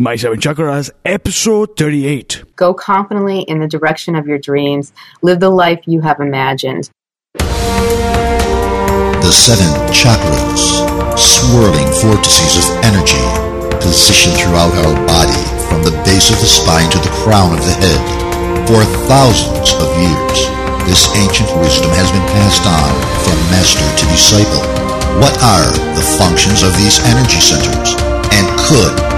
My Seven Chakras, episode 38. Go confidently in the direction of your dreams. Live the life you have imagined. The seven chakras, swirling vortices of energy, positioned throughout our body from the base of the spine to the crown of the head. For thousands of years, this ancient wisdom has been passed on from master to disciple. What are the functions of these energy centers? And could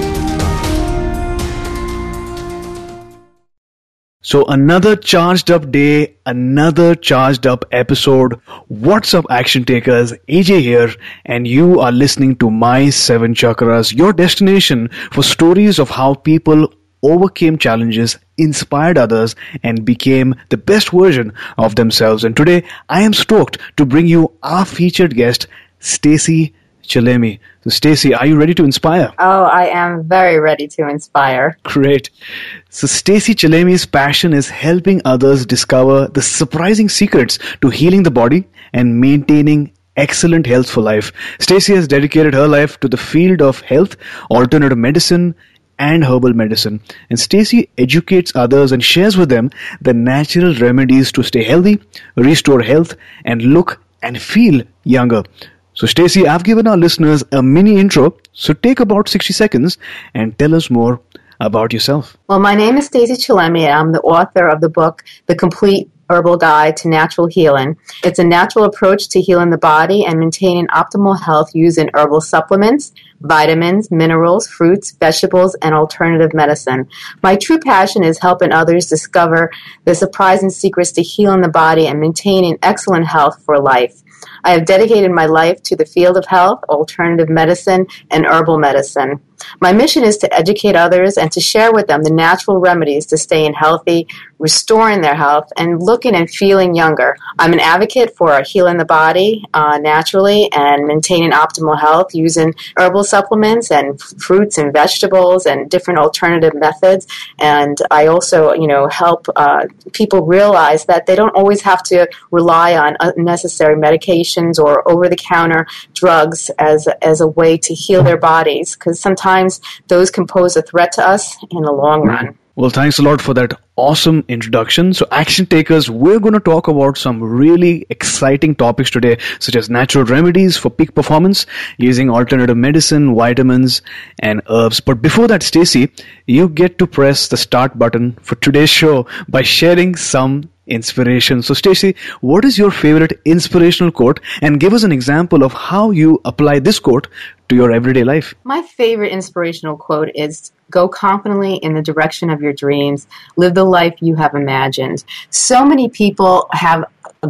So, another charged up day, another charged up episode. What's up, action takers? AJ here, and you are listening to My Seven Chakras, your destination for stories of how people overcame challenges, inspired others, and became the best version of themselves. And today, I am stoked to bring you our featured guest, Stacey Chillemi. So, Stacey, are you ready to inspire? Oh, I am very ready to inspire. Great. So, Stacey Chillemi's passion is helping others discover the surprising secrets to healing the body and maintaining excellent health for life. Stacey has dedicated her life to the field of health, alternative medicine, and herbal medicine. And Stacey educates others and shares with them the natural remedies to stay healthy, restore health, and look and feel younger. So, Stacey, I've given our listeners a mini intro, so take about 60 seconds and tell us more about yourself. Well, my name is Stacey Chillemi, and I'm the author of the book, The Complete Herbal Guide to Natural Healing. It's a natural approach to healing the body and maintaining optimal health using herbal supplements, vitamins, minerals, fruits, vegetables, and alternative medicine. My true passion is helping others discover the surprising secrets to healing the body and maintaining excellent health for life. I have dedicated my life to the field of health, alternative medicine, and herbal medicine. My mission is to educate others and to share with them the natural remedies to staying healthy, restoring their health, and looking and feeling younger. I'm an advocate for healing the body uh, naturally and maintaining optimal health using herbal supplements and fruits and vegetables and different alternative methods. And I also, you know, help uh, people realize that they don't always have to rely on unnecessary medications or over-the-counter drugs as as a way to heal their bodies because sometimes those can pose a threat to us in the long run. Well, thanks a lot for that awesome introduction. So, action takers, we're going to talk about some really exciting topics today, such as natural remedies for peak performance using alternative medicine, vitamins, and herbs. But before that, Stacey, you get to press the start button for today's show by sharing some inspiration. So, Stacey, what is your favorite inspirational quote? And give us an example of how you apply this quote to your everyday life. My favorite inspirational quote is Go confidently in the direction of your dreams. Live the life you have imagined. So many people have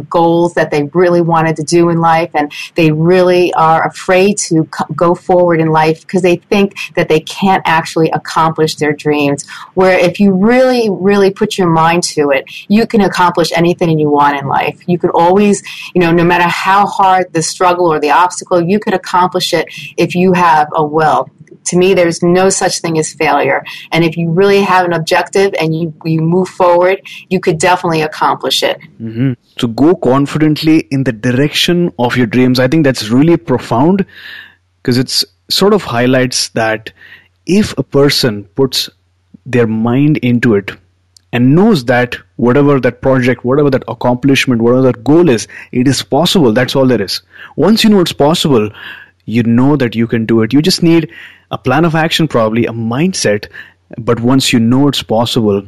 goals that they really wanted to do in life and they really are afraid to go forward in life because they think that they can't actually accomplish their dreams where if you really really put your mind to it you can accomplish anything you want in life you could always you know no matter how hard the struggle or the obstacle you could accomplish it if you have a will to me, there's no such thing as failure. And if you really have an objective and you, you move forward, you could definitely accomplish it. Mm-hmm. So go confidently in the direction of your dreams. I think that's really profound because it's sort of highlights that if a person puts their mind into it and knows that whatever that project, whatever that accomplishment, whatever that goal is, it is possible. That's all there is. Once you know it's possible, you know that you can do it. You just need a plan of action, probably a mindset. But once you know it's possible,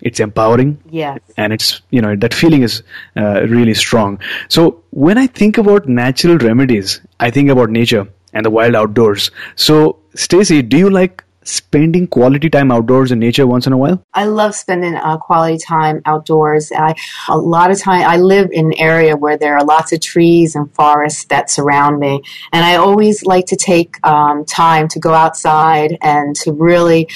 it's empowering. Yes. And it's, you know, that feeling is uh, really strong. So when I think about natural remedies, I think about nature and the wild outdoors. So, Stacey, do you like spending quality time outdoors in nature once in a while? I love spending uh, quality time outdoors. I, a lot of time, I live in an area where there are lots of trees and forests that surround me. And I always like to take um, time to go outside and to really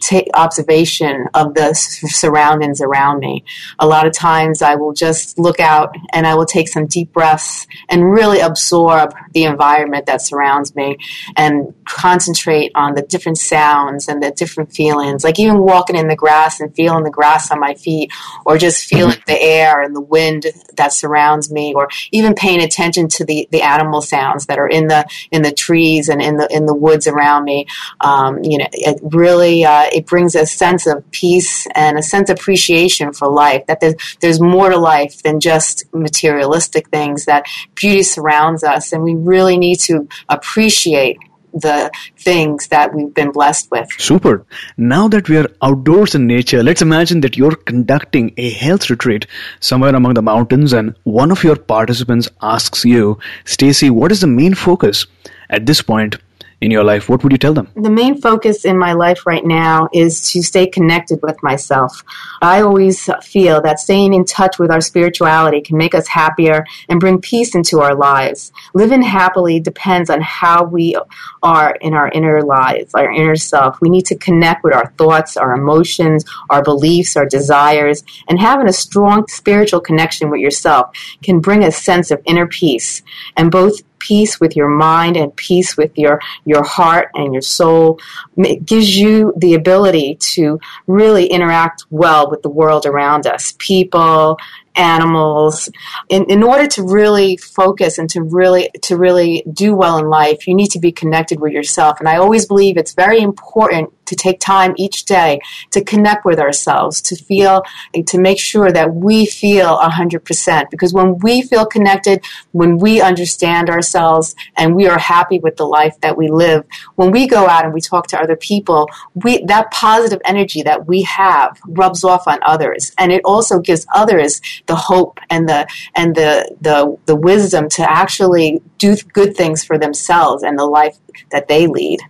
take observation of the surroundings around me. A lot of times I will just look out and I will take some deep breaths and really absorb the environment that surrounds me and concentrate on the different sounds and the different feelings. Like even walking in the grass and feeling the grass on my feet or just feeling the air and the wind that surrounds me or even paying attention to the, the animal sounds that are in the in the trees and in the in the woods around me. Um, you know, it really uh, Uh, it brings a sense of peace and a sense of appreciation for life. That there's there's more to life than just materialistic things. That beauty surrounds us, and we really need to appreciate the things that we've been blessed with. Super. Now that we are outdoors in nature, let's imagine that you're conducting a health retreat somewhere among the mountains and one of your participants asks you, Stacey, what is the main focus at this point in your life, what would you tell them? The main focus in my life right now is to stay connected with myself. I always feel that staying in touch with our spirituality can make us happier and bring peace into our lives. Living happily depends on how we are in our inner lives, our inner self. We need to connect with our thoughts, our emotions, our beliefs, our desires, and having a strong spiritual connection with yourself can bring a sense of inner peace. And both peace with your mind and peace with your, your heart and your soul. It gives you the ability to really interact well with the world around us. People, animals in, in order to really focus and to really to really do well in life you need to be connected with yourself and i always believe it's very important to take time each day to connect with ourselves, to feel, to make sure that we feel 100%. Because when we feel connected, when we understand ourselves and we are happy with the life that we live, when we go out and we talk to other people, we, that positive energy that we have rubs off on others. And it also gives others the hope and the, and the, the, the wisdom to actually do good things for themselves and the life that they lead.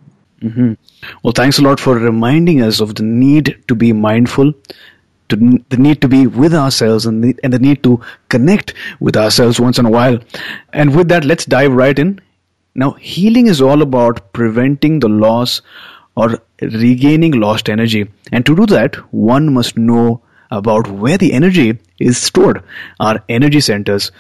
Mm-hmm. Well, thanks a lot for reminding us of the need to be mindful, to the need to be with ourselves, and the, and the need to connect with ourselves once in a while. And with that, let's dive right in. Now, healing is all about preventing the loss or regaining lost energy. And to do that, one must know about where the energy is stored, our energy centers,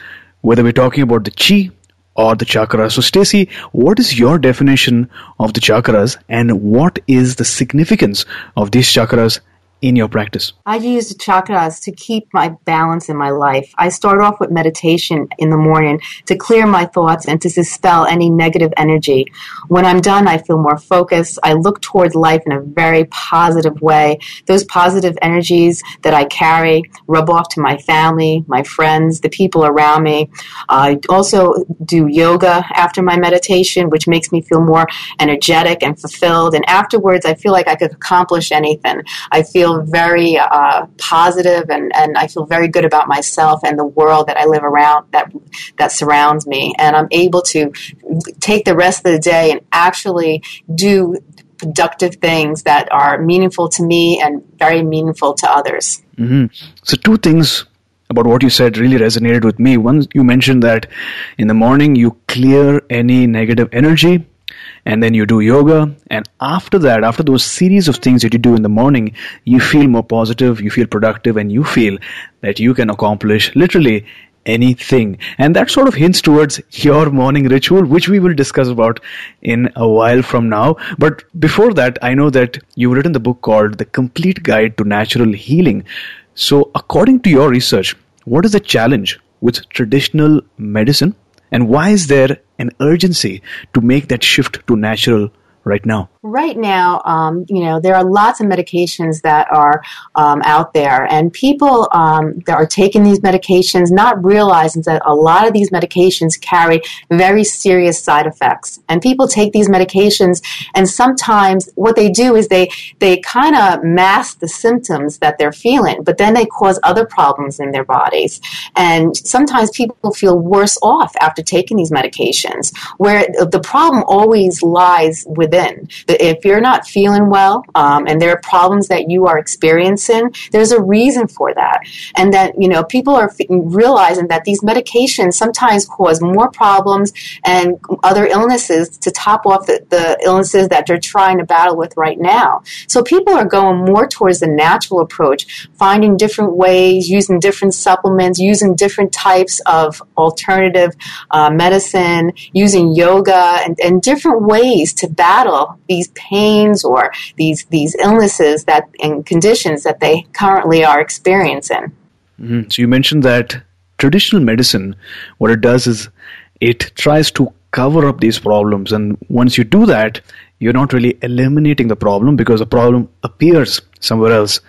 whether we're talking about the chi or the chakras. So, Stacey, what is your definition of the chakras and what is the significance of these chakras in your practice? I use chakras to keep my balance in my life. I start off with meditation in the morning to clear my thoughts and to dispel any negative energy. When I'm done, I feel more focused. I look towards life in a very positive way. Those positive energies that I carry rub off to my family, my friends, the people around me. I also do yoga after my meditation, which makes me feel more energetic and fulfilled. And afterwards, I feel like I could accomplish anything. I feel feel very uh, positive and, and I feel very good about myself and the world that I live around that that surrounds me. And I'm able to take the rest of the day and actually do productive things that are meaningful to me and very meaningful to others. Mm-hmm. So, two things about what you said really resonated with me. One, you mentioned that in the morning you clear any negative energy and then you do yoga. And after that after those series of things that you do in the morning you feel more positive you feel productive and you feel that you can accomplish literally anything. And that sort of hints towards your morning ritual which we will discuss about in a while from now. But before that i know that you've written the book called the complete guide to natural healing. So according to your research what is the challenge with traditional medicine? And why is there an urgency to make that shift to natural right now? Right now, um, you know, there are lots of medications that are um, out there, and people um, that are taking these medications not realizing that a lot of these medications carry very serious side effects. And people take these medications, and sometimes what they do is they they kind of mask the symptoms that they're feeling, but then they cause other problems in their bodies. And sometimes people feel worse off after taking these medications, where the problem always lies within if you're not feeling well um, and there are problems that you are experiencing, there's a reason for that. And that, you know, people are f- realizing that these medications sometimes cause more problems and other illnesses to top off the, the illnesses that they're trying to battle with right now. So people are going more towards the natural approach, finding different ways, using different supplements, using different types of alternative uh, medicine, using yoga and, and different ways to battle these pains or these these illnesses that and conditions that they currently are experiencing. Mm-hmm. So you mentioned that traditional medicine, what it does is it tries to cover up these problems, and once you do that, you're not really eliminating the problem because the problem appears somewhere else.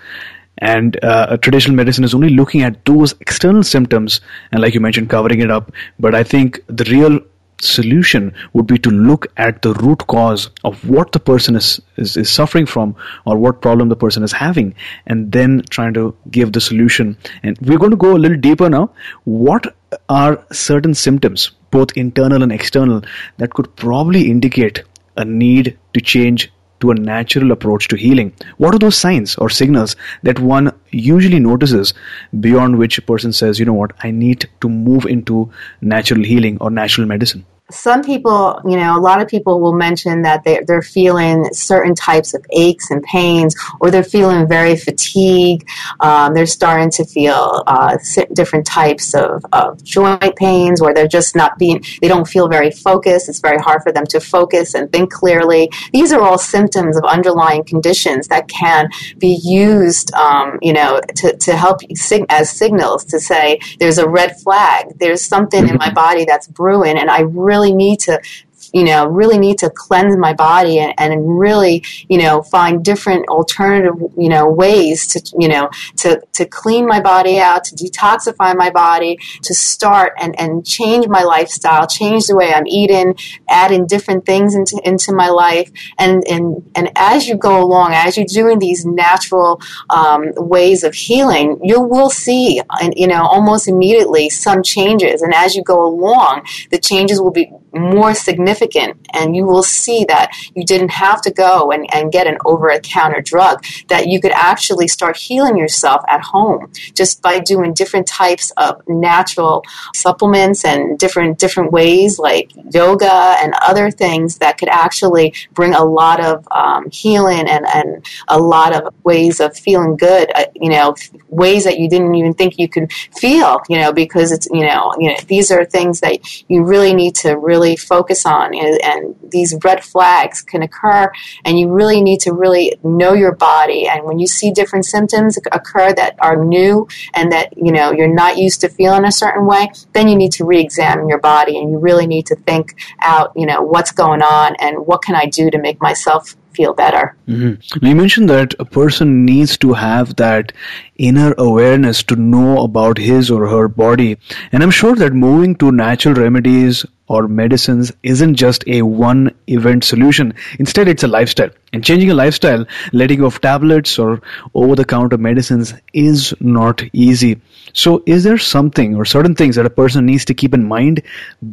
And uh, traditional medicine is only looking at those external symptoms, and like you mentioned, covering it up. But I think the real solution would be to look at the root cause of what the person is, is, is, suffering from or what problem the person is having and then trying to give the solution and we're going to go a little deeper now what are certain symptoms both internal and external that could probably indicate a need to change to a natural approach to healing. What are those signs or signals that one usually notices beyond which a person says, you know what, I need to move into natural healing or natural medicine? Some people, you know, a lot of people will mention that they, they're feeling certain types of aches and pains, or they're feeling very fatigued. Um, they're starting to feel uh, different types of, of joint pains, or they're just not being, they don't feel very focused. It's very hard for them to focus and think clearly. These are all symptoms of underlying conditions that can be used, um, you know, to, to help sig- as signals to say there's a red flag, there's something in my body that's brewing, and I really really need to you know, really need to cleanse my body and, and really, you know, find different alternative, you know, ways to, you know, to, to clean my body out, to detoxify my body, to start and, and change my lifestyle, change the way I'm eating, add in different things into, into my life. And, and, and as you go along, as you're doing these natural um, ways of healing, you will see, and, you know, almost immediately some changes. And as you go along, the changes will be more significant and you will see that you didn't have to go and, and get an over-the-counter drug that you could actually start healing yourself at home just by doing different types of natural supplements and different different ways like yoga and other things that could actually bring a lot of um, healing and, and a lot of ways of feeling good uh, you know ways that you didn't even think you could feel you know because it's you know you know these are things that you really need to really really focus on. And, these red flags can occur, and you really need to really know your body. And when you see different symptoms occur that are new and that you know you're not used to feeling a certain way, then you need to re-examine your body, and you really need to think out, you know, what's going on and what can I do to make myself feel better. Mm-hmm. You mentioned that a person needs to have that inner awareness to know about his or her body. And I'm sure that moving to natural remedies or medicines isn't just a one event solution. Instead, it's a lifestyle. And changing a lifestyle, letting go of tablets or over the counter medicines is not easy. So, is there something or certain things that a person needs to keep in mind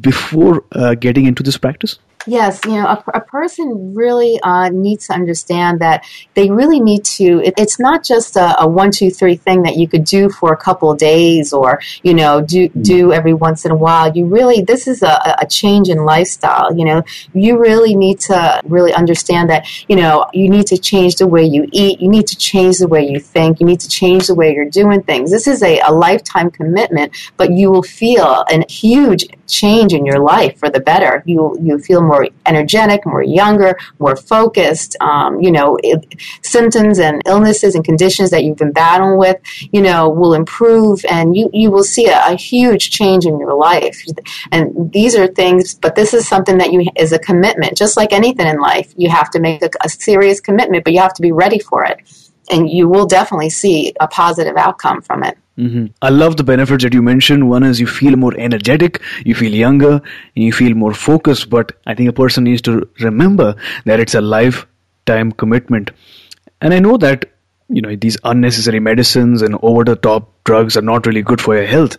before uh, getting into this practice? Yes, you know, a, a person really uh, needs to understand that they really need to. It, it's not just a, a, one, two, three thing that you could do for a couple of days or you know do mm-hmm. do every once in a while. You really this is a, a change in lifestyle. You know, you really need to really understand that you know you need to change the way you eat. You need to change the way you think. You need to change the way you're doing things. This is a, a lifetime commitment, but you will feel a huge change in your life for the better. You you feel more more energetic, more younger, more focused. Um, you know, it, symptoms and illnesses and conditions that you've been battling with, you know, will improve, and you you will see a, a huge change in your life. And these are things, but this is something that you is a commitment, just like anything in life. You have to make a, a serious commitment, but you have to be ready for it, and you will definitely see a positive outcome from it. Mm-hmm. I love the benefits that you mentioned. One is you feel more energetic, you feel younger, and you feel more focused. But I think a person needs to remember that it's a lifetime commitment. And I know that you know these unnecessary medicines and over the top drugs are not really good for your health.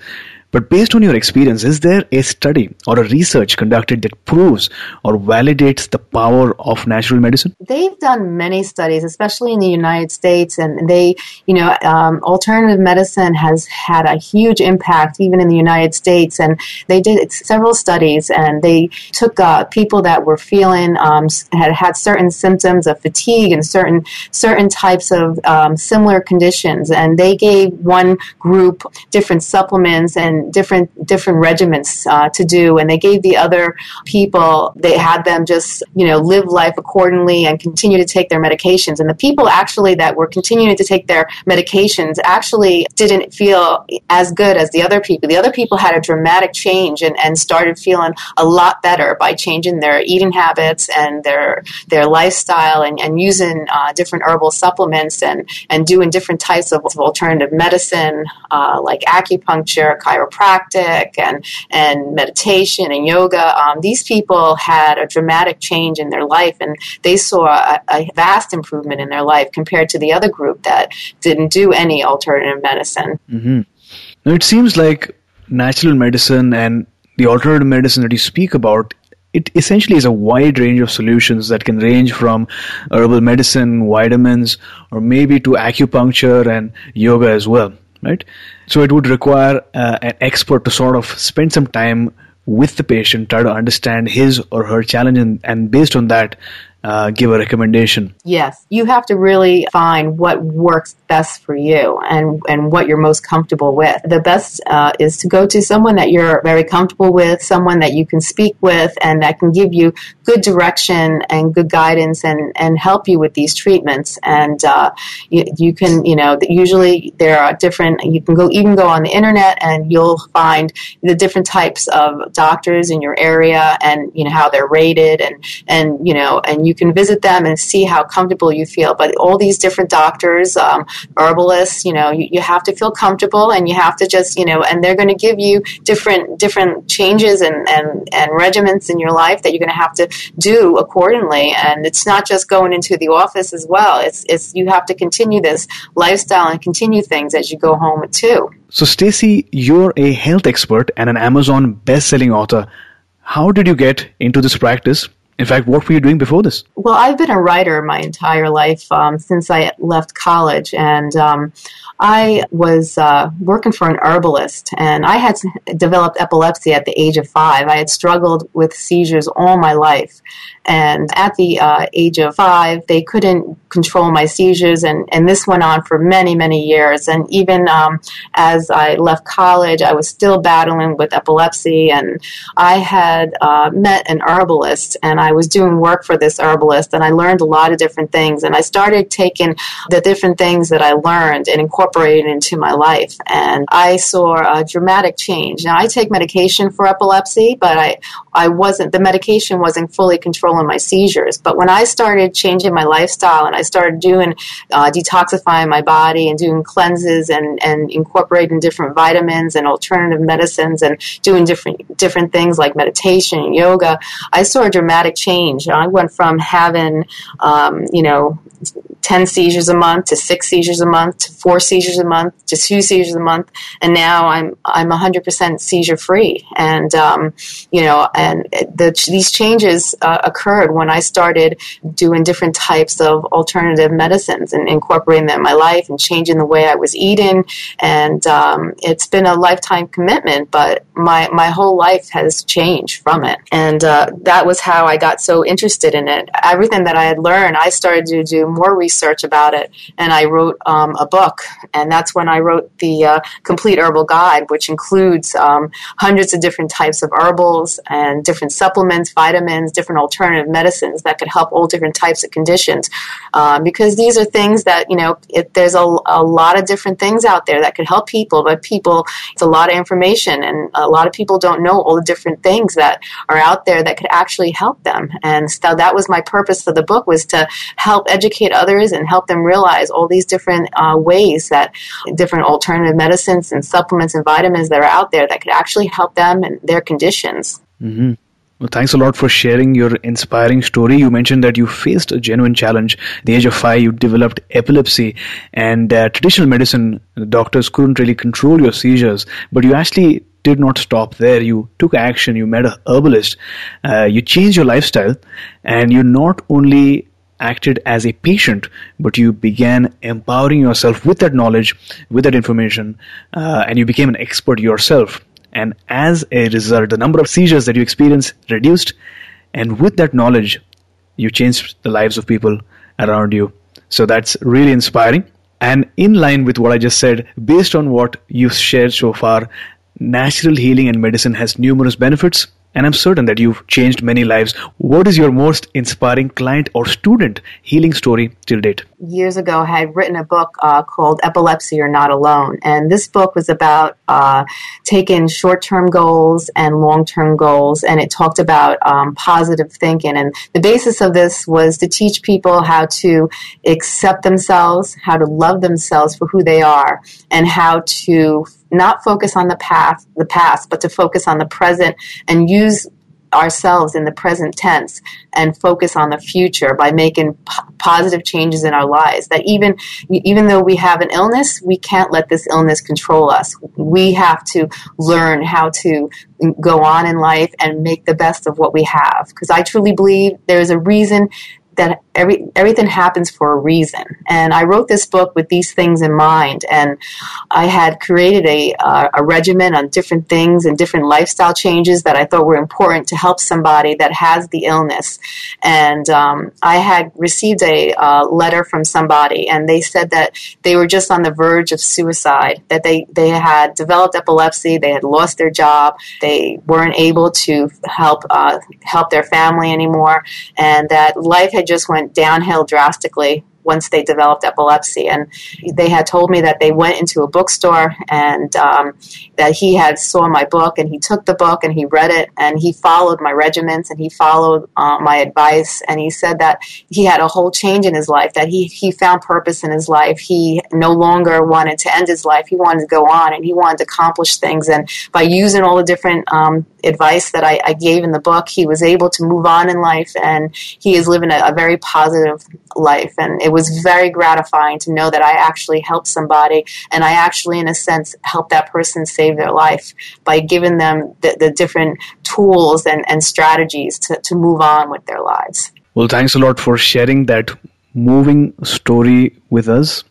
But based on your experience, is there a study or a research conducted that proves or validates the power of natural medicine? They've done many studies, especially in the United States, and they, you know, um, alternative medicine has had a huge impact even in the United States. And they did several studies, and they took uh, people that were feeling um, had had certain symptoms of fatigue and certain certain types of um, similar conditions, and they gave one group different supplements and different different regiments uh, to do, and they gave the other people they had them just you know live life accordingly and continue to take their medications. And the people actually that were continuing to take their medications actually didn't feel as good as the other people. The other people had a dramatic change and, and started feeling a lot better by changing their eating habits and their their lifestyle and, and using uh, different herbal supplements and and doing different types of alternative medicine uh, like acupuncture, chiropractic chiropractic and, and meditation and yoga, um, these people had a dramatic change in their life and they saw a, a vast improvement in their life compared to the other group that didn't do any alternative medicine. Mm-hmm. Now, it seems like natural medicine and the alternative medicine that you speak about it essentially is a wide range of solutions that can range from herbal medicine, vitamins, or maybe to acupuncture and yoga as well right? So it would require uh, an expert to sort of spend some time with the patient, try to understand his or her challenge, and, and based on that, uh, give a recommendation. Yes, you have to really find what works best for you and, and what you're most comfortable with. The best uh, is to go to someone that you're very comfortable with, someone that you can speak with, and that can give you good direction and good guidance and, and help you with these treatments. And uh, you, you can, you know, usually there are different, you can go even go on the internet and you'll find the different types of doctors in your area and, you know, how they're rated and, and, you know, and you can visit them and see how comfortable you feel. But all these different doctors, um, herbalists, you know, you, you have to feel comfortable and you have to just, you know, and they're going to give you different different changes and, and, and regiments in your life that you're going to have to do accordingly. And it's not just going into the office as well. It's, it's you have to continue this lifestyle and continue things as you go home too. So, Stacey, you're a health expert and an Amazon best-selling author. How did you get into this practice? In fact, what were you doing before this? Well, I've been a writer my entire life um, since I left college, and um, I was uh, working for an herbalist, and I had developed epilepsy at the age of five. I had struggled with seizures all my life, and at the uh, age of five, they couldn't control my seizures, and, and this went on for many, many years. And even um, as I left college, I was still battling with epilepsy, and I had uh, met an herbalist, and I was doing work for this herbalist, and I learned a lot of different things, and I started taking the different things that I learned and incorporating into my life, and I saw a dramatic change. Now, I take medication for epilepsy, but I, I wasn't, the medication wasn't fully controlling my seizures. But when I started changing my lifestyle and I started doing uh, detoxifying my body and doing cleanses and, and incorporating different vitamins and alternative medicines and doing different different things like meditation and yoga, I saw a dramatic change. I went from having, um, you know, 10 seizures a month to six seizures a month to four seizures a month to two seizures a month and now i'm i'm 100% seizure free and um, you know and the, these changes uh, occurred when i started doing different types of alternative medicines and incorporating them in my life and changing the way i was eating. And um, it's been a lifetime commitment but my my whole life has changed from it and uh, that was how i got so interested in it everything that i had learned i started to do more research about it, and I wrote um, a book. And that's when I wrote the uh, Complete Herbal Guide, which includes um, hundreds of different types of herbals and different supplements, vitamins, different alternative medicines that could help all different types of conditions. Um, because these are things that, you know, it, there's a, a lot of different things out there that could help people, but people, it's a lot of information, and a lot of people don't know all the different things that are out there that could actually help them. And so that was my purpose of the book was to help educate others and help them realize all these different uh, ways that different alternative medicines and supplements and vitamins that are out there that could actually help them and their conditions. Mm-hmm. Well, thanks a lot for sharing your inspiring story. You mentioned that you faced a genuine challenge. At the age of five, you developed epilepsy, and uh, traditional medicine, doctors couldn't really control your seizures, but you actually did not stop there. You took action. You met a herbalist. Uh, you changed your lifestyle, and you not only acted as a patient, but you began empowering yourself with that knowledge, with that information, uh, and you became an expert yourself. And as a result, the number of seizures that you experience reduced, and with that knowledge, you changed the lives of people around you. So that's really inspiring. And in line with what I just said, based on what you've shared so far, natural healing and medicine has numerous benefits and I'm certain that you've changed many lives. What is your most inspiring client or student healing story till date? Years ago, I had written a book uh, called Epilepsy You're Not Alone. And this book was about uh, taking short term goals and long term goals. And it talked about um, positive thinking. And the basis of this was to teach people how to accept themselves, how to love themselves for who they are, and how to not focus on the past, the past, but to focus on the present and use ourselves in the present tense and focus on the future by making p- positive changes in our lives that even even though we have an illness we can't let this illness control us. We have to learn how to go on in life and make the best of what we have. Because i truly believe there's a reason that every everything happens for a reason. And I wrote this book with these things in mind. And I had created a uh, a regimen on different things and different lifestyle changes that I thought were important to help somebody that has the illness. And um, I had received a uh, letter from somebody, and they said that they were just on the verge of suicide. That they they had developed epilepsy, they had lost their job, they weren't able to help uh, help their family anymore, and that life had just went downhill drastically once they developed epilepsy. And they had told me that they went into a bookstore and um, that he had saw my book and he took the book and he read it and he followed my regiments and he followed uh, my advice. And he said that he had a whole change in his life that he he found purpose in his life. He no longer wanted to end his life. He wanted to go on and he wanted to accomplish things. And by using all the different um, advice that I, I, gave in the book he was able to move on in life and he is living a, a very positive life and it was very gratifying to know that I actually helped somebody and I actually in a sense helped that person save their life by giving them the, the different tools and, and strategies to, to move on with their lives. Well, thanks a lot for sharing that moving story with us.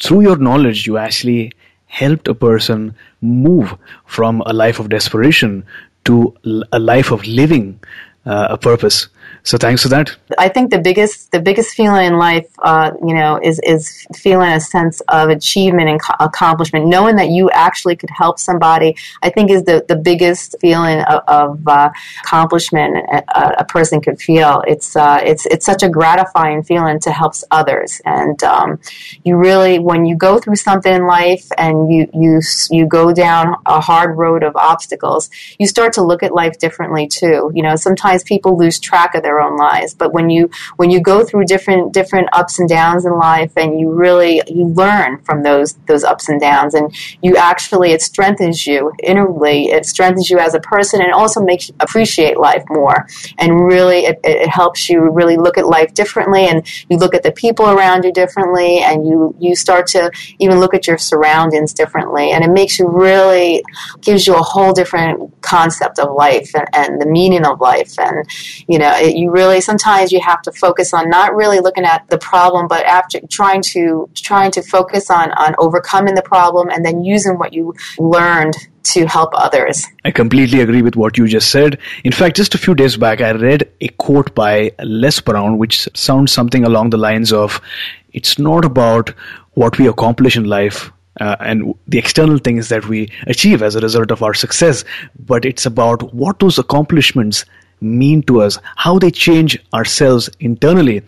Through your knowledge, you actually helped a person move from a life of desperation to a life of living uh, a purpose. So thanks for that. I think the biggest the biggest feeling in life, uh, you know, is is feeling a sense of achievement and co- accomplishment, knowing that you actually could help somebody. I think is the the biggest feeling of, of uh, accomplishment a, a, person could feel. It's uh, it's it's such a gratifying feeling to help others, and um, you really when you go through something in life and you you you go down a hard road of obstacles, you start to look at life differently too. You know, sometimes people lose track of their their own lives. But when you when you go through different different ups and downs in life, and you really you learn from those those ups and downs, and you actually it strengthens you inwardly. It strengthens you as a person, and also makes you appreciate life more. And really, it, it helps you really look at life differently, and you look at the people around you differently, and you you start to even look at your surroundings differently, and it makes you really gives you a whole different concept of life and, and the meaning of life, and you know it, you really sometimes you have to focus on not really looking at the problem, but after trying to trying to focus on on overcoming the problem and then using what you learned to help others. I completely agree with what you just said. In fact, just a few days back, I read a quote by Les Brown, which sounds something along the lines of It's not about what we accomplish in life. Uh, and the external things that we achieve as a result of our success, but it's about what those accomplishments mean to us, how they change ourselves internally.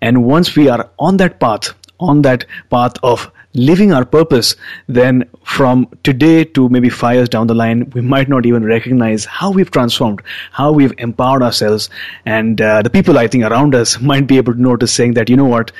And once we are on that path, on that path of living our purpose, then from today to maybe five years down the line, we might not even recognize how we've transformed, how we've empowered ourselves. And uh, the people I think around us might be able to notice saying that, you know what,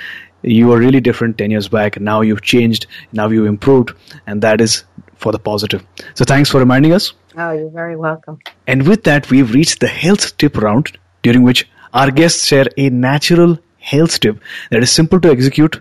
you were really different 10 years back. Now you've changed, now you've improved, and that is for the positive. So thanks for reminding us. Oh, you're very welcome. And with that, we've reached the health tip round, during which our guests share a natural health tip that is simple to execute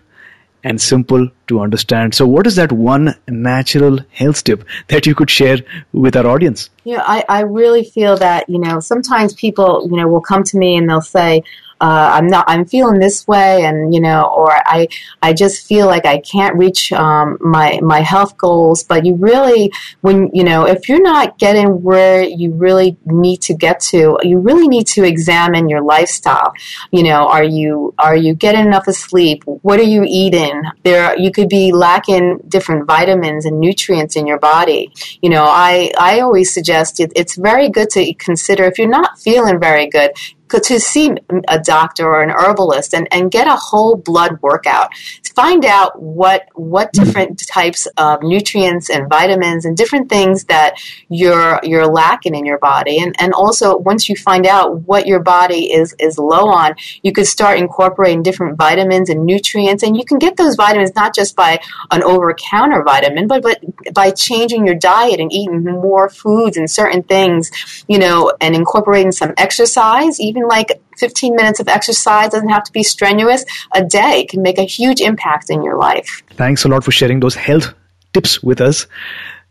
and simple to understand. So, what is that one natural health tip that you could share with our audience? You know, I, I really feel that, you know, sometimes people, you know, will come to me and they'll say, uh, I'm not, I'm feeling this way, and you know, or I, I just feel like I can't reach um, my my health goals. But you really, when you know, if you're not getting where you really need to get to, you really need to examine your lifestyle. You know, are you are you getting enough sleep? What are you eating? There, you could be lacking different vitamins and nutrients in your body. You know, I I always suggest it, it's very good to consider if you're not feeling very good to see a doctor or an herbalist and, and get a whole blood workout. Find out what what mm-hmm. different types of nutrients and vitamins and different things that you're you're lacking in your body. And and also once you find out what your body is is low on, you could start incorporating different vitamins and nutrients and you can get those vitamins not just by an over counter vitamin, but but by changing your diet and eating more foods and certain things, you know, and incorporating some exercise, even like 15 minutes of exercise doesn't have to be strenuous. A day can make a huge impact in your life. Thanks a lot for sharing those health tips with us.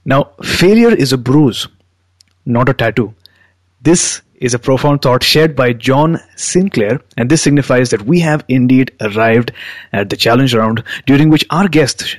Now, failure is a bruise, not a tattoo. This is a profound thought shared by John Sinclair, and this signifies that we have indeed arrived at the challenge round during which our guests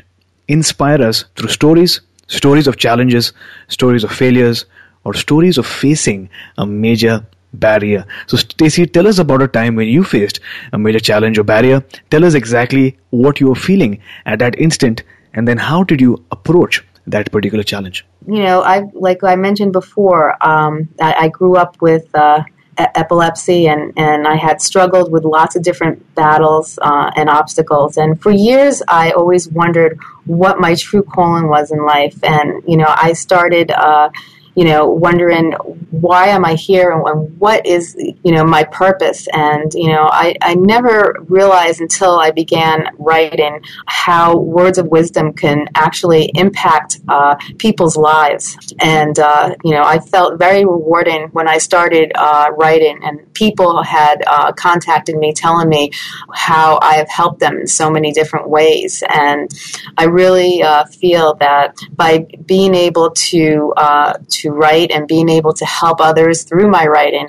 inspire us through stories, stories of challenges, stories of failures, or stories of facing a major barrier. So, Stacey, tell us about a time when you faced a major challenge or barrier. Tell us exactly what you were feeling at that instant, and then how did you approach that particular challenge? You know, I like I mentioned before, um, I, I, grew up with. Uh, epilepsy and, and I had struggled with lots of different battles uh, and obstacles. And for years, I always wondered what my true calling was in life. And, you know, I started uh, you know, wondering why am I here and what is, you know, my purpose. And, you know, I, I never realized until I began writing how words of wisdom can actually impact uh, people's lives. And, uh, you know, I felt very rewarding when I started uh, writing and people had uh, contacted me telling me how I have helped them in so many different ways. And I really uh, feel that by being able to, uh, to write and being able to help others through my writing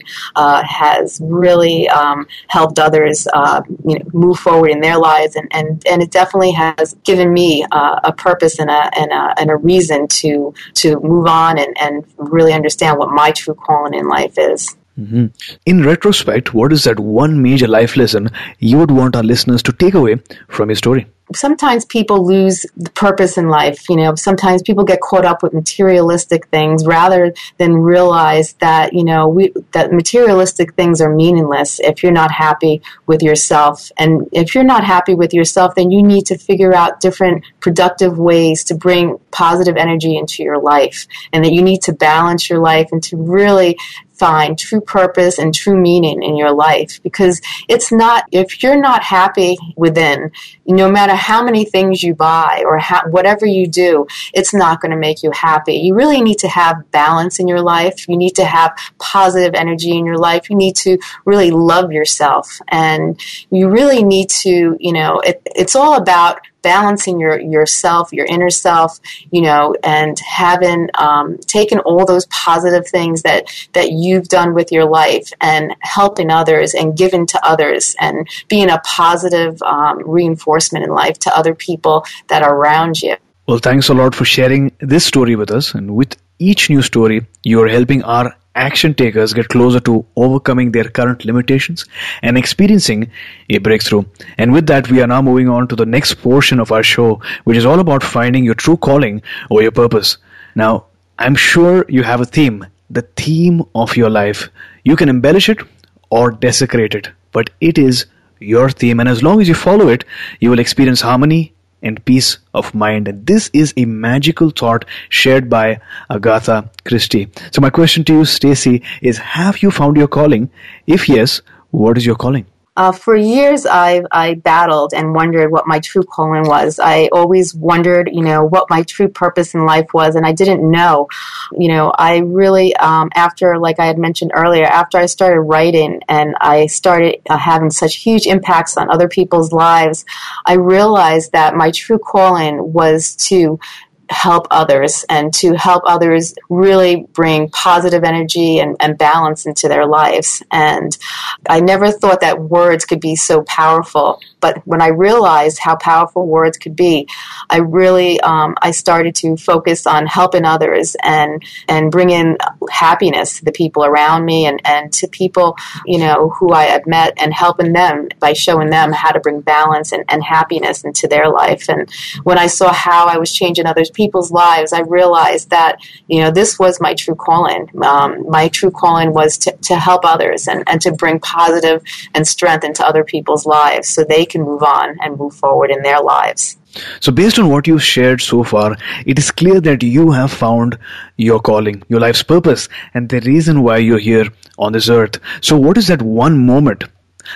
has really um, helped others uh, you know, move forward in their lives, and, and, and it definitely has given me uh, a purpose and a, and a, and a reason to to move on and, and really understand what my true calling in life is. Mm-hmm. In retrospect, what is that one major life lesson you would want our listeners to take away from your story? sometimes people lose the purpose in life. You know, sometimes people get caught up with materialistic things rather than realize that, you know, we, that materialistic things are meaningless if you're not happy with yourself. And if you're not happy with yourself, then you need to figure out different productive ways to bring positive energy into your life and that you need to balance your life and to really find true purpose and true meaning in your life. Because it's not if you're not happy within no matter how many things you buy or whatever you do it's not going to make you happy. You really need to have balance in your life. You need to have positive energy in your life. You need to really love yourself. And you really need to you know it, it's all about balancing your yourself, your inner self, you know, and having um, taken all those positive things that that you've done with your life and helping others and giving to others and being a positive um, reinforcement in life to other people that are around you. Well, thanks a lot for sharing this story with us. And with each new story, you are helping our action takers get closer to overcoming their current limitations and experiencing a breakthrough. And with that, we are now moving on to the next portion of our show, which is all about finding your true calling or your purpose. Now, I'm sure you have a theme, the theme of your life. You can embellish it or desecrate it, but it is your theme. And as long as you follow it, you will experience harmony, and peace of mind. And this is a magical thought shared by Agatha Christie. So my question to you, Stacey, is have you found your calling? If yes, what is your calling? Uh, for years, I I battled and wondered what my true calling was. I always wondered, you know, what my true purpose in life was, and I didn't know. You know, I really, um, after, like I had mentioned earlier, after I started writing and I started uh, having such huge impacts on other people's lives, I realized that my true calling was to help others and to help others really bring positive energy and, and, balance into their lives. And I never thought that words could be so powerful. But when I realized how powerful words could be, I really um, I started to focus on helping others and and bring in happiness to the people around me and, and to people you know who I had met and helping them by showing them how to bring balance and, and happiness into their life. And when I saw how I was changing others people's lives, I realized that you know this was my true calling. Um, my true calling was to, to help others and, and to bring positive and strength into other people's lives so they can move on and move forward in their lives. So, based on what you've shared so far, it is clear that you have found your calling, your life's purpose, and the reason why you're here on this earth. So, what is that one moment,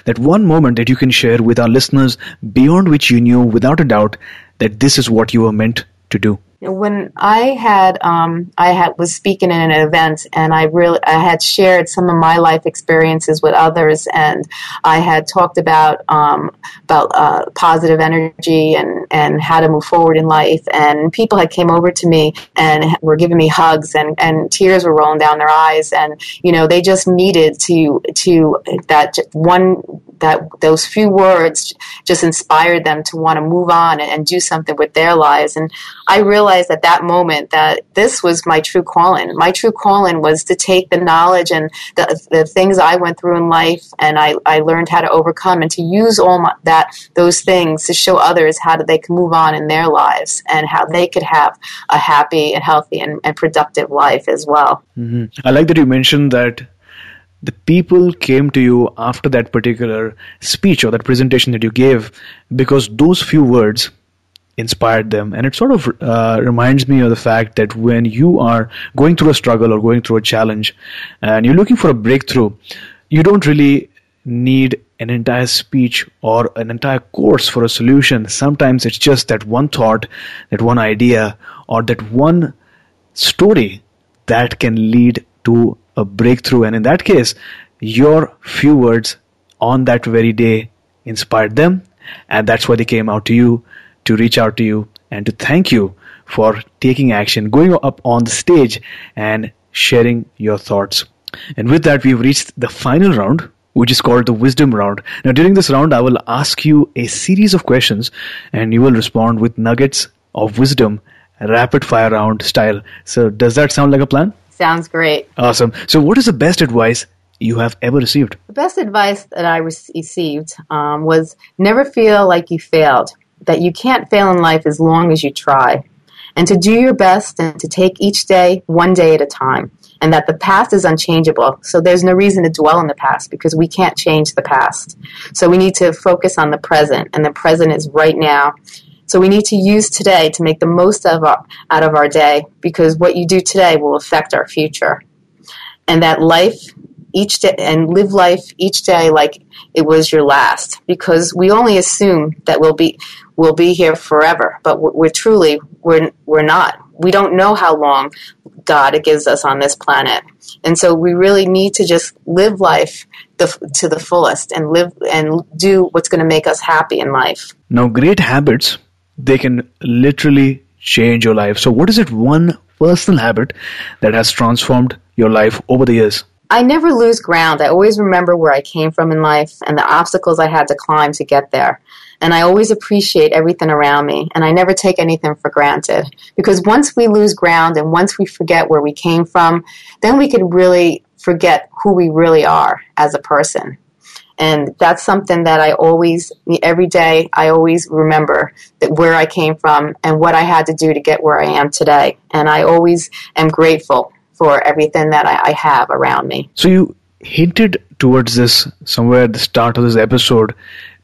that one moment that you can share with our listeners beyond which you knew without a doubt that this is what you were meant to do? When I had um, I had was speaking in an event and I really I had shared some of my life experiences with others and I had talked about um, about uh, positive energy and and how to move forward in life and people had came over to me and were giving me hugs and and tears were rolling down their eyes and you know they just needed to to that one that those few words just inspired them to want to move on and, and do something with their lives. And I realized at that moment that this was my true calling. My true calling was to take the knowledge and the, the things I went through in life and I, I learned how to overcome and to use all my, that those things to show others how they can move on in their lives and how they could have a happy and healthy and, and productive life as well. Mm-hmm. I like that you mentioned that the people came to you after that particular speech or that presentation that you gave because those few words inspired them. And it sort of uh, reminds me of the fact that when you are going through a struggle or going through a challenge and you're looking for a breakthrough, you don't really need an entire speech or an entire course for a solution. Sometimes it's just that one thought, that one idea, or that one story that can lead to a breakthrough. And in that case, your few words on that very day inspired them. And that's why they came out to you to reach out to you and to thank you for taking action, going up on the stage and sharing your thoughts. And with that, we've reached the final round, which is called the wisdom round. Now, during this round, I will ask you a series of questions and you will respond with nuggets of wisdom, rapid fire round style. So, does that sound like a plan? Sounds great. Awesome. So, what is the best advice you have ever received? The best advice that I received um, was never feel like you failed, that you can't fail in life as long as you try, and to do your best and to take each day one day at a time, and that the past is unchangeable. So, there's no reason to dwell in the past because we can't change the past. So, we need to focus on the present, and the present is right now so we need to use today to make the most of our, out of our day because what you do today will affect our future. And that life each day and live life each day like it was your last because we only assume that we'll be we'll be here forever, but we're, truly we're we're not. We don't know how long God gives us on this planet. And so we really need to just live life the, to the fullest and live and do what's going to make us happy in life. Now, great habits they can literally change your life. So, what is it one personal habit that has transformed your life over the years? I never lose ground. I always remember where I came from in life and the obstacles I had to climb to get there. And I always appreciate everything around me, and I never take anything for granted. Because once we lose ground and once we forget where we came from, then we could really forget who we really are as a person. And that's something that I always, every day, I always remember that where I came from and what I had to do to get where I am today. And I always am grateful for everything that I, I have around me. So you hinted towards this somewhere at the start of this episode.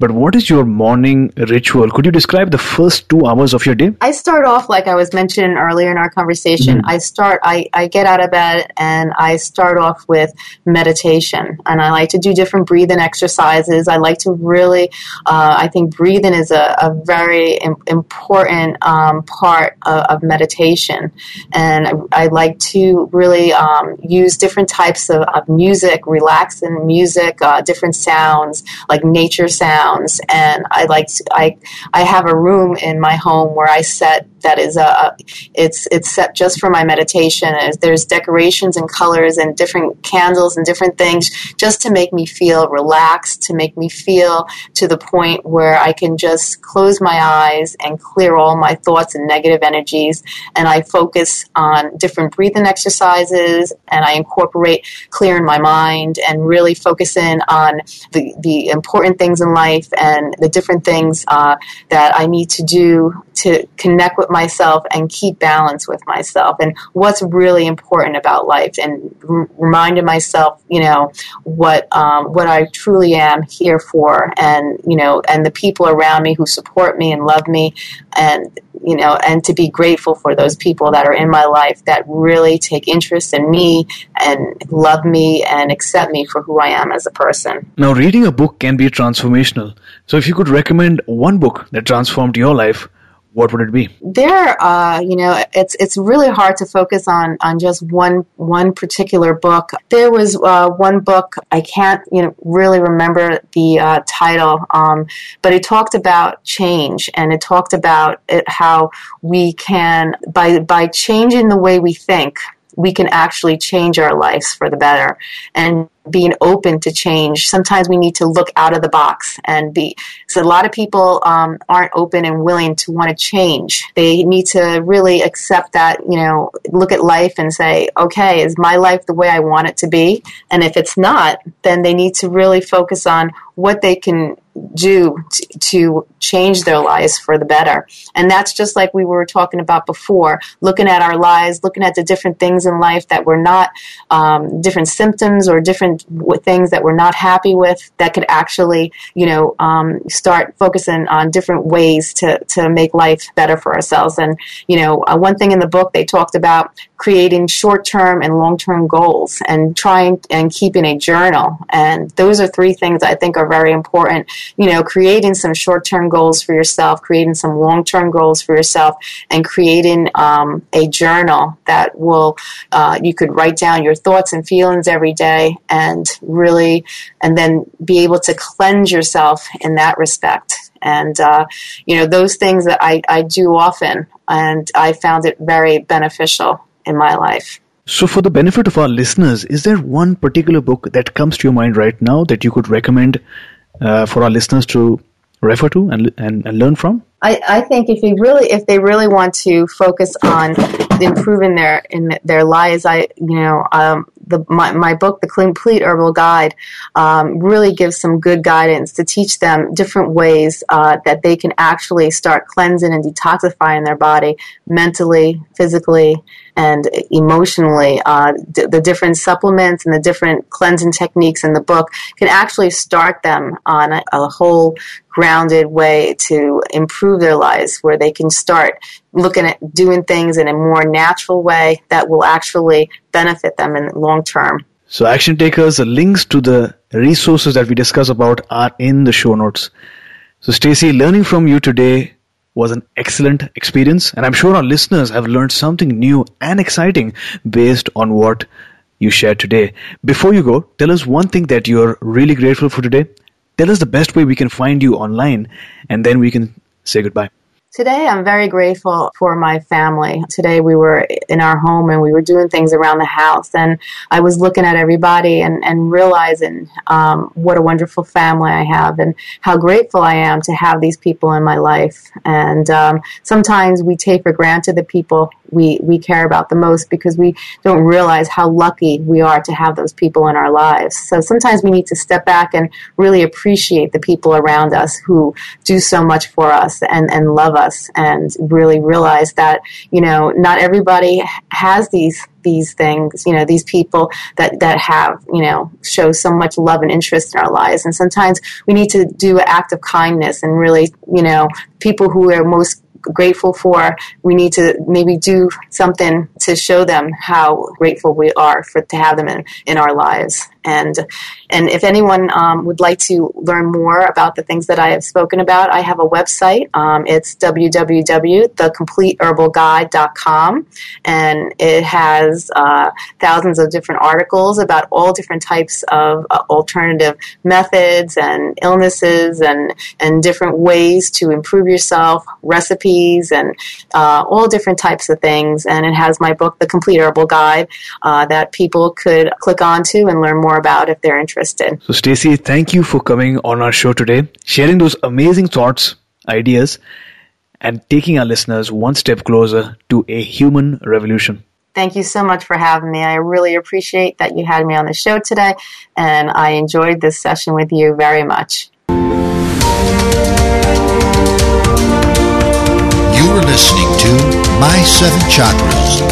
But what is your morning ritual? Could you describe the first two hours of your day? I start off like I was mentioning earlier in our conversation. Mm-hmm. I start, I, I get out of bed and I start off with meditation. And I like to do different breathing exercises. I like to really, uh, I think breathing is a, a very Im- important um, part of, of, meditation. And I, I, like to really um, use different types of, of music, relaxing music, uh, different sounds, like nature sounds and I like to, I I have a room in my home where I set that is a it's it's set just for my meditation. There's decorations and colors and different candles and different things just to make me feel relaxed, to make me feel to the point where I can just close my eyes and clear all my thoughts and negative energies. And I focus on different breathing exercises and I incorporate clearing my mind and really focus in on the, the important things in life and the different things uh, that I need to do to connect with myself and keep balance with myself and what's really important about life and r- reminding myself, you know, what um, what I truly am here for, and you know, and the people around me who support me and love me, and you know, and to be grateful for those people that are in my life that really take interest in me and love me and accept me for who I am as a person. Now, reading a book can be transformational. So, if you could recommend one book that transformed your life, what would it be? There, uh, you know, it's it's really hard to focus on on just one one particular book. There was uh, one book I can't you know really remember the uh, title, um, but it talked about change and it talked about it, how we can by by changing the way we think we can actually change our lives for the better and being open to change. Sometimes we need to look out of the box and be. So a lot of people um, aren't open and willing to want to change. They need to really accept that, you know, look at life and say, okay, is my life the way I want it to be? And if it's not, then they need to really focus on what they can do t- to change their lives for the better. And that's just like we were talking about before, looking at our lives, looking at the different things in life that were not um, different symptoms or different w- things that we're not happy with that could actually, you know, um, start focusing on different ways to, to make life better for ourselves. And, you know, uh, one thing in the book they talked about creating short term and long term goals and trying and keeping a journal. And those are three things I think are very important. You know, creating some short term goals for yourself, creating some long term goals for yourself, and creating um, a journal that will, uh, you could write down your thoughts and feelings every day and really, and then be able to cleanse yourself in that respect. And, uh, you know, those things that I, I do often, and I found it very beneficial in my life. So, for the benefit of our listeners, is there one particular book that comes to your mind right now that you could recommend uh, for our listeners to refer to and, and, and learn from? I, I think if you really if they really want to focus on improving their in their lives, I you know um, the my, my book, The Complete Herbal Guide, um, really gives some good guidance to teach them different ways uh, that they can actually start cleansing and detoxifying their body mentally, physically, and emotionally. Uh, d- the different supplements and the different cleansing techniques in the book can actually start them on a, a whole grounded way to improve their lives where they can start looking at doing things in a more natural way that will actually benefit them in the long term. So, action takers, the links to the resources that we discuss about are in the show notes. So, Stacey, learning from you today was an excellent experience, and I'm sure our listeners have learned something new and exciting based on what you shared today. Before you go, tell us one thing that you're really grateful for today. Tell us the best way we can find you online, and then we can say goodbye. Today, I'm very grateful for my family. Today, we were in our home and we were doing things around the house. And I was looking at everybody and, and realizing um, what a wonderful family I have and how grateful I am to have these people in my life. And um, sometimes we take for granted the people we, we care about the most because we don't realize how lucky we are to have those people in our lives. So sometimes we need to step back and really appreciate the people around us who do so much for us and, and love us and really realize that you know not everybody has these these things you know these people that that have you know show so much love and interest in our lives and sometimes we need to do an act of kindness and really you know people who are most grateful for. We need to maybe do something to show them how grateful we are for to have them in, in our lives. And and if anyone um, would like to learn more about the things that I have spoken about, I have a website. Um, it's www.thecompleteherbalguide.com, and it has uh, thousands of different articles about all different types of uh, alternative methods and illnesses and and different ways to improve yourself, recipes, and uh, all different types of things. And it has my book, The Complete Herbal Guide, uh, that people could click onto and learn more more about if they're interested. So, Stacey, thank you for coming on our show today, sharing those amazing thoughts, ideas, and taking our listeners one step closer to a human revolution. Thank you so much for having me. I really appreciate that you had me on the show today, and I enjoyed this session with you very much. You were listening to My Seven Chakras.